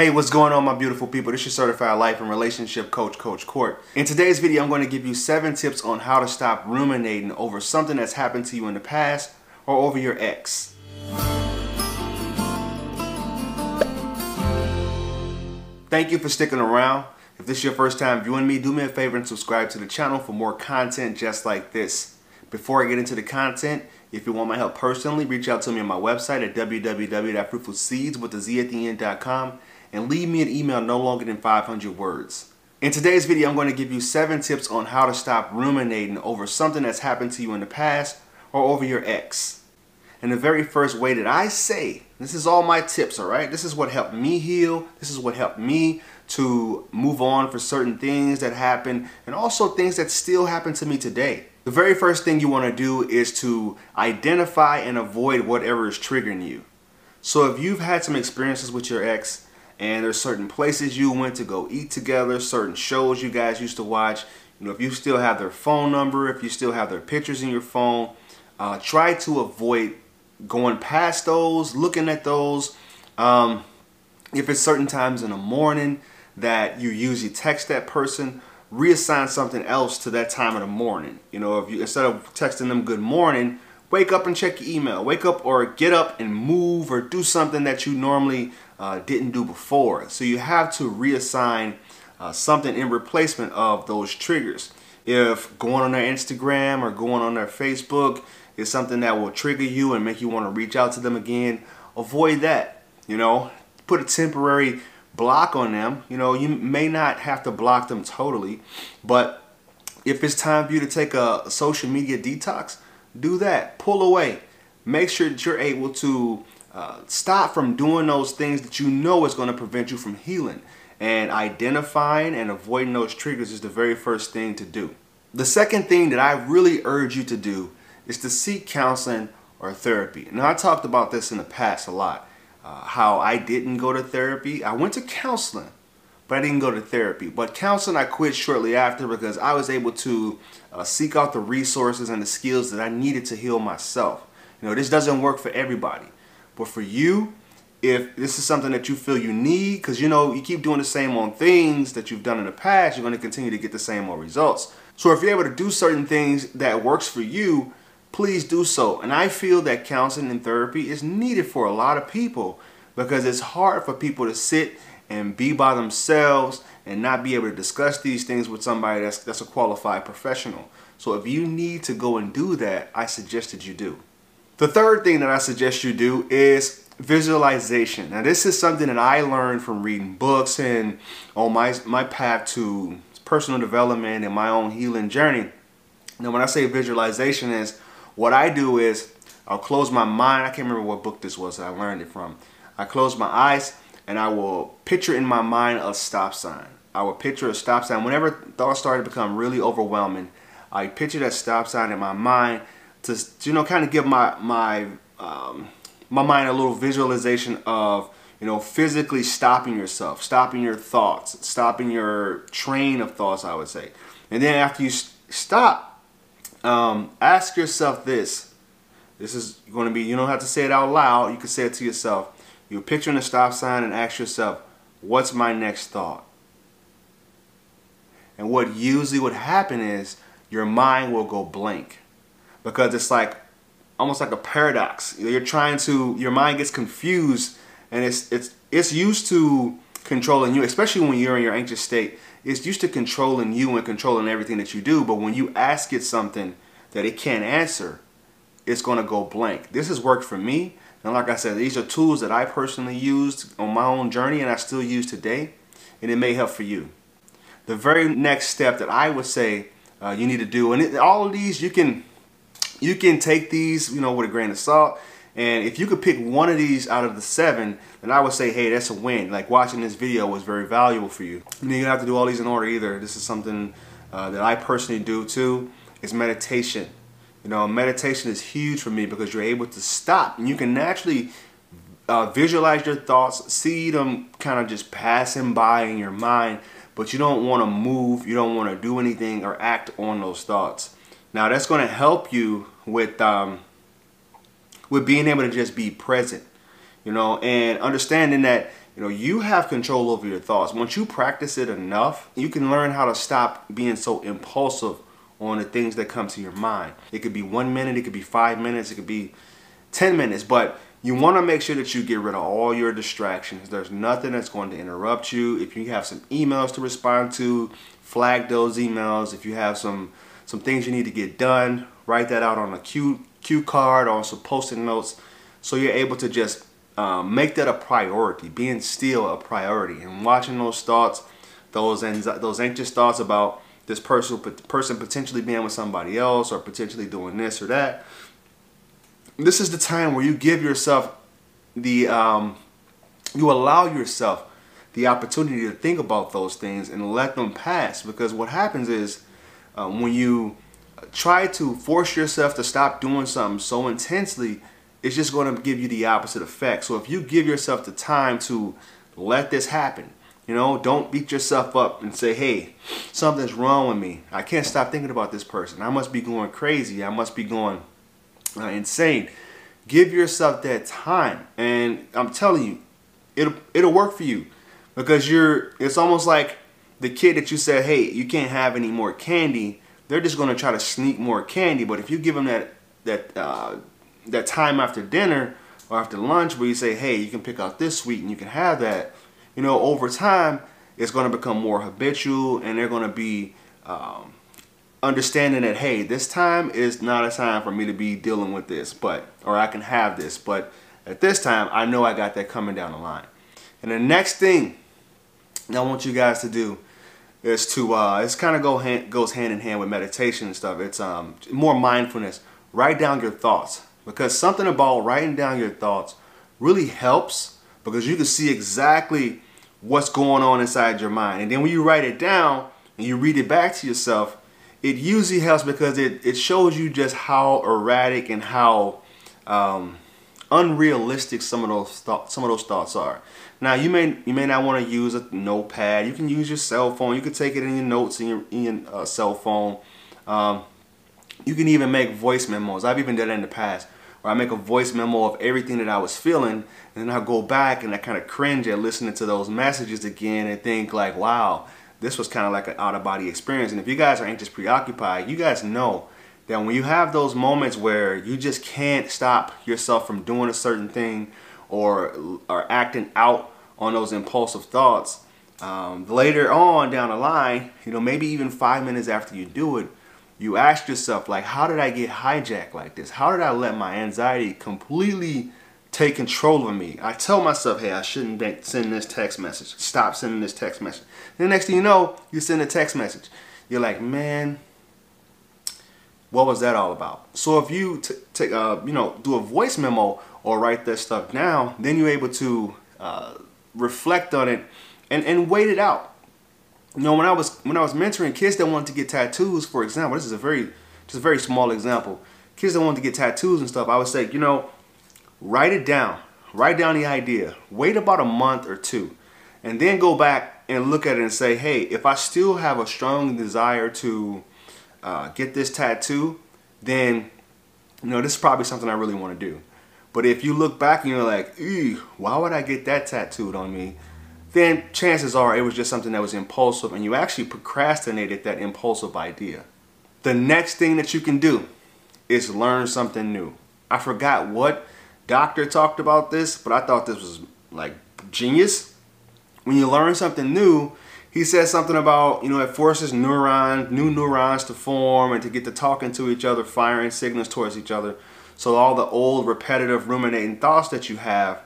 Hey, what's going on my beautiful people? This is your certified life and relationship coach, Coach Court. In today's video, I'm going to give you seven tips on how to stop ruminating over something that's happened to you in the past or over your ex. Thank you for sticking around. If this is your first time viewing me, do me a favor and subscribe to the channel for more content just like this. Before I get into the content, if you want my help personally, reach out to me on my website at www.fruitfulseeds and leave me an email no longer than 500 words. In today's video, I'm going to give you seven tips on how to stop ruminating over something that's happened to you in the past or over your ex. And the very first way that I say, this is all my tips, all right? This is what helped me heal. This is what helped me to move on for certain things that happened and also things that still happen to me today. The very first thing you want to do is to identify and avoid whatever is triggering you. So if you've had some experiences with your ex and there's certain places you went to go eat together, certain shows you guys used to watch. You know, if you still have their phone number, if you still have their pictures in your phone, uh, try to avoid going past those, looking at those. Um, if it's certain times in the morning that you usually text that person, reassign something else to that time of the morning. You know, if you instead of texting them good morning, wake up and check your email. Wake up or get up and move or do something that you normally uh, didn't do before. So you have to reassign uh, something in replacement of those triggers. If going on their Instagram or going on their Facebook is something that will trigger you and make you want to reach out to them again, avoid that. You know, put a temporary block on them. You know, you may not have to block them totally, but if it's time for you to take a social media detox, do that. Pull away. Make sure that you're able to uh, stop from doing those things that you know is going to prevent you from healing. And identifying and avoiding those triggers is the very first thing to do. The second thing that I really urge you to do is to seek counseling or therapy. Now, I talked about this in the past a lot. Uh, how I didn't go to therapy. I went to counseling, but I didn't go to therapy. But counseling I quit shortly after because I was able to uh, seek out the resources and the skills that I needed to heal myself. You know, this doesn't work for everybody. But for you, if this is something that you feel you need, because you know, you keep doing the same on things that you've done in the past, you're going to continue to get the same old results. So if you're able to do certain things that works for you, please do so. And I feel that counseling and therapy is needed for a lot of people because it's hard for people to sit and be by themselves and not be able to discuss these things with somebody that's, that's a qualified professional. So if you need to go and do that, I suggest that you do. The third thing that I suggest you do is visualization. Now this is something that I learned from reading books and on my, my path to personal development and my own healing journey. Now when I say visualization is, what I do is I'll close my mind. I can't remember what book this was that I learned it from. I close my eyes and I will picture in my mind a stop sign. I will picture a stop sign. Whenever thoughts started to become really overwhelming, I picture that stop sign in my mind to you know kind of give my my um, my mind a little visualization of you know physically stopping yourself, stopping your thoughts, stopping your train of thoughts. I would say, and then after you stop, um, ask yourself this. This is going to be you don't have to say it out loud. You can say it to yourself. You're picturing a stop sign and ask yourself, what's my next thought? And what usually would happen is your mind will go blank because it's like almost like a paradox. You're trying to your mind gets confused and it's it's it's used to controlling you, especially when you're in your anxious state. It's used to controlling you and controlling everything that you do, but when you ask it something that it can't answer, it's going to go blank. This has worked for me. And like I said, these are tools that I personally used on my own journey and I still use today. And it may help for you. The very next step that I would say uh, you need to do, and it, all of these you can you can take these, you know, with a grain of salt. And if you could pick one of these out of the seven, then I would say, hey, that's a win. Like watching this video was very valuable for you. You don't have to do all these in order either. This is something uh, that I personally do too. Is meditation. You know, meditation is huge for me because you're able to stop and you can naturally uh, visualize your thoughts, see them kind of just passing by in your mind, but you don't want to move, you don't want to do anything or act on those thoughts. Now that's going to help you with um, with being able to just be present, you know, and understanding that you know, you have control over your thoughts. Once you practice it enough, you can learn how to stop being so impulsive on the things that come to your mind. It could be one minute, it could be five minutes, it could be 10 minutes, but you want to make sure that you get rid of all your distractions. There's nothing that's going to interrupt you. If you have some emails to respond to, flag those emails. If you have some some things you need to get done, write that out on a cue cue card or on some post-it notes, so you're able to just um, make that a priority. Being still a priority, and watching those thoughts, those those anxious thoughts about this person person potentially being with somebody else or potentially doing this or that. This is the time where you give yourself the um, you allow yourself the opportunity to think about those things and let them pass. Because what happens is um, when you try to force yourself to stop doing something so intensely it's just going to give you the opposite effect. So if you give yourself the time to let this happen you know don't beat yourself up and say hey something's wrong with me i can't stop thinking about this person i must be going crazy i must be going uh, insane. Give yourself that time, and I'm telling you, it'll it'll work for you because you're. It's almost like the kid that you said, "Hey, you can't have any more candy." They're just going to try to sneak more candy. But if you give them that that uh, that time after dinner or after lunch where you say, "Hey, you can pick out this sweet and you can have that," you know, over time it's going to become more habitual, and they're going to be um, understanding that hey this time is not a time for me to be dealing with this but or I can have this but at this time I know I got that coming down the line. And the next thing I want you guys to do is to uh, it's kind of go hand, goes hand in hand with meditation and stuff. It's um, more mindfulness. Write down your thoughts because something about writing down your thoughts really helps because you can see exactly what's going on inside your mind and then when you write it down and you read it back to yourself it usually helps because it, it shows you just how erratic and how um, unrealistic some of those thoughts some of those thoughts are. Now you may you may not want to use a notepad. You can use your cell phone. You can take it in your notes in your, in your uh, cell phone. Um, you can even make voice memos. I've even done that in the past where I make a voice memo of everything that I was feeling and then I go back and I kind of cringe at listening to those messages again and think like, wow, this was kind of like an out of body experience. And if you guys are anxious preoccupied, you guys know that when you have those moments where you just can't stop yourself from doing a certain thing or or acting out on those impulsive thoughts, um, later on down the line, you know, maybe even five minutes after you do it, you ask yourself like, how did I get hijacked like this? How did I let my anxiety completely take control of me. I tell myself, hey, I shouldn't send this text message. Stop sending this text message. The next thing you know, you send a text message. You're like, man, what was that all about? So if you take, uh, you know, do a voice memo or write that stuff down, then you're able to uh, reflect on it and, and wait it out. You know, when I was when I was mentoring kids that wanted to get tattoos, for example, this is a very just a very small example. Kids that wanted to get tattoos and stuff, I would say, you know, write it down. Write down the idea. Wait about a month or two. And then go back and look at it and say, hey, if I still have a strong desire to uh, get this tattoo, then you know this is probably something I really want to do. But if you look back and you're like, why would I get that tattooed on me? Then chances are it was just something that was impulsive and you actually procrastinated that impulsive idea. The next thing that you can do is learn something new. I forgot what doctor talked about this, but I thought this was like genius. When you learn something new, he says something about, you know, it forces neurons, new neurons to form and to get to talking to each other, firing signals towards each other. So all the old repetitive ruminating thoughts that you have,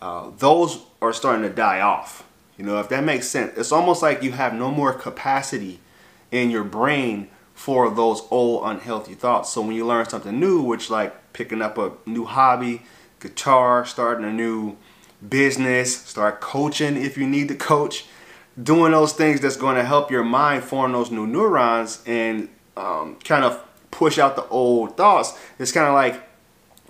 uh, those are starting to die off. You know, if that makes sense. It's almost like you have no more capacity in your brain for those old unhealthy thoughts. So when you learn something new, which like picking up a new hobby, guitar, starting a new business, start coaching if you need to coach, doing those things that's going to help your mind form those new neurons and um, kind of push out the old thoughts. It's kind of like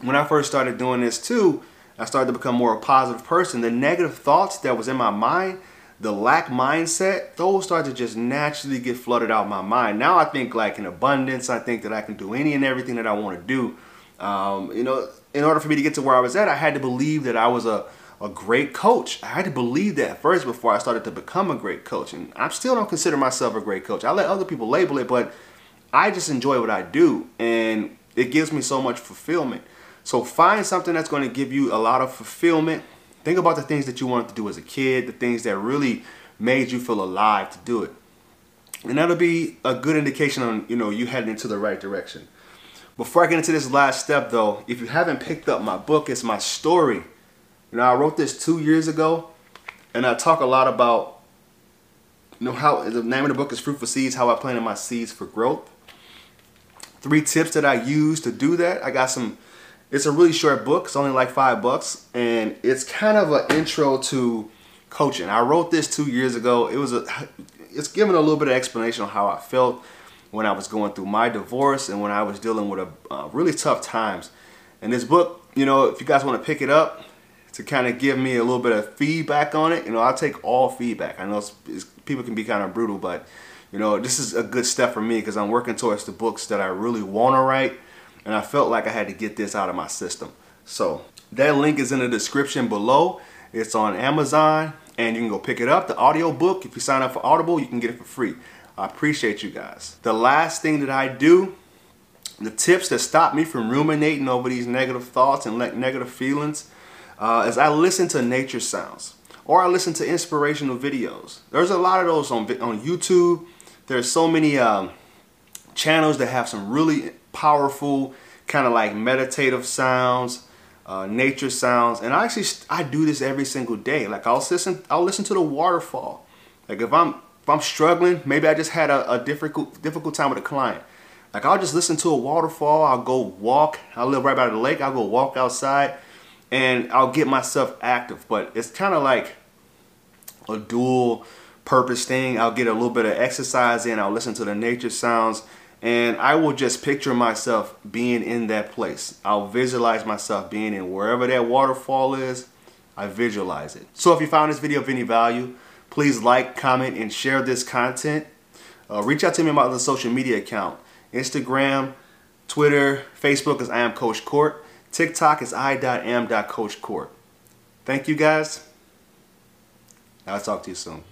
when I first started doing this too, I started to become more a positive person. The negative thoughts that was in my mind, the lack mindset, those started to just naturally get flooded out my mind. Now I think like in abundance. I think that I can do any and everything that I want to do. Um, you know, in order for me to get to where I was at, I had to believe that I was a, a great coach. I had to believe that first before I started to become a great coach. And I still don't consider myself a great coach. I let other people label it, but I just enjoy what I do. And it gives me so much fulfillment. So find something that's going to give you a lot of fulfillment. Think about the things that you wanted to do as a kid, the things that really made you feel alive to do it. And that'll be a good indication on, you know, you heading into the right direction. Before I get into this last step though, if you haven't picked up my book, it's my story. You know, I wrote this two years ago and I talk a lot about, you know, how the name of the book is Fruitful Seeds, how I planted my seeds for growth. Three tips that I use to do that. I got some, it's a really short book. It's only like five bucks and it's kind of an intro to coaching. I wrote this two years ago. It was a, it's giving a little bit of explanation on how I felt when I was going through my divorce and when I was dealing with a uh, really tough times. And this book, you know, if you guys want to pick it up to kind of give me a little bit of feedback on it, you know, I'll take all feedback. I know it's, it's, people can be kind of brutal, but you know, this is a good step for me because I'm working towards the books that I really want to write, and I felt like I had to get this out of my system. So that link is in the description below. It's on Amazon, and you can go pick it up. The audio book, if you sign up for Audible, you can get it for free. I appreciate you guys. The last thing that I do, the tips that stop me from ruminating over these negative thoughts and negative feelings, uh, is I listen to nature sounds or I listen to inspirational videos. There's a lot of those on, on YouTube. There's so many um, channels that have some really powerful kind of like meditative sounds, uh, nature sounds, and I actually I do this every single day. Like I'll listen I'll listen to the waterfall. Like if I'm if I'm struggling, maybe I just had a, a difficult difficult time with a client. Like I'll just listen to a waterfall. I'll go walk. I live right by the lake. I'll go walk outside, and I'll get myself active. But it's kind of like a dual purpose thing. I'll get a little bit of exercise in. I'll listen to the nature sounds, and I will just picture myself being in that place. I'll visualize myself being in wherever that waterfall is. I visualize it. So if you found this video of any value, Please like, comment, and share this content. Uh, reach out to me about the social media account. Instagram, Twitter, Facebook is I am Coach Court. TikTok is I.am.coachcourt. Thank you guys. I'll talk to you soon.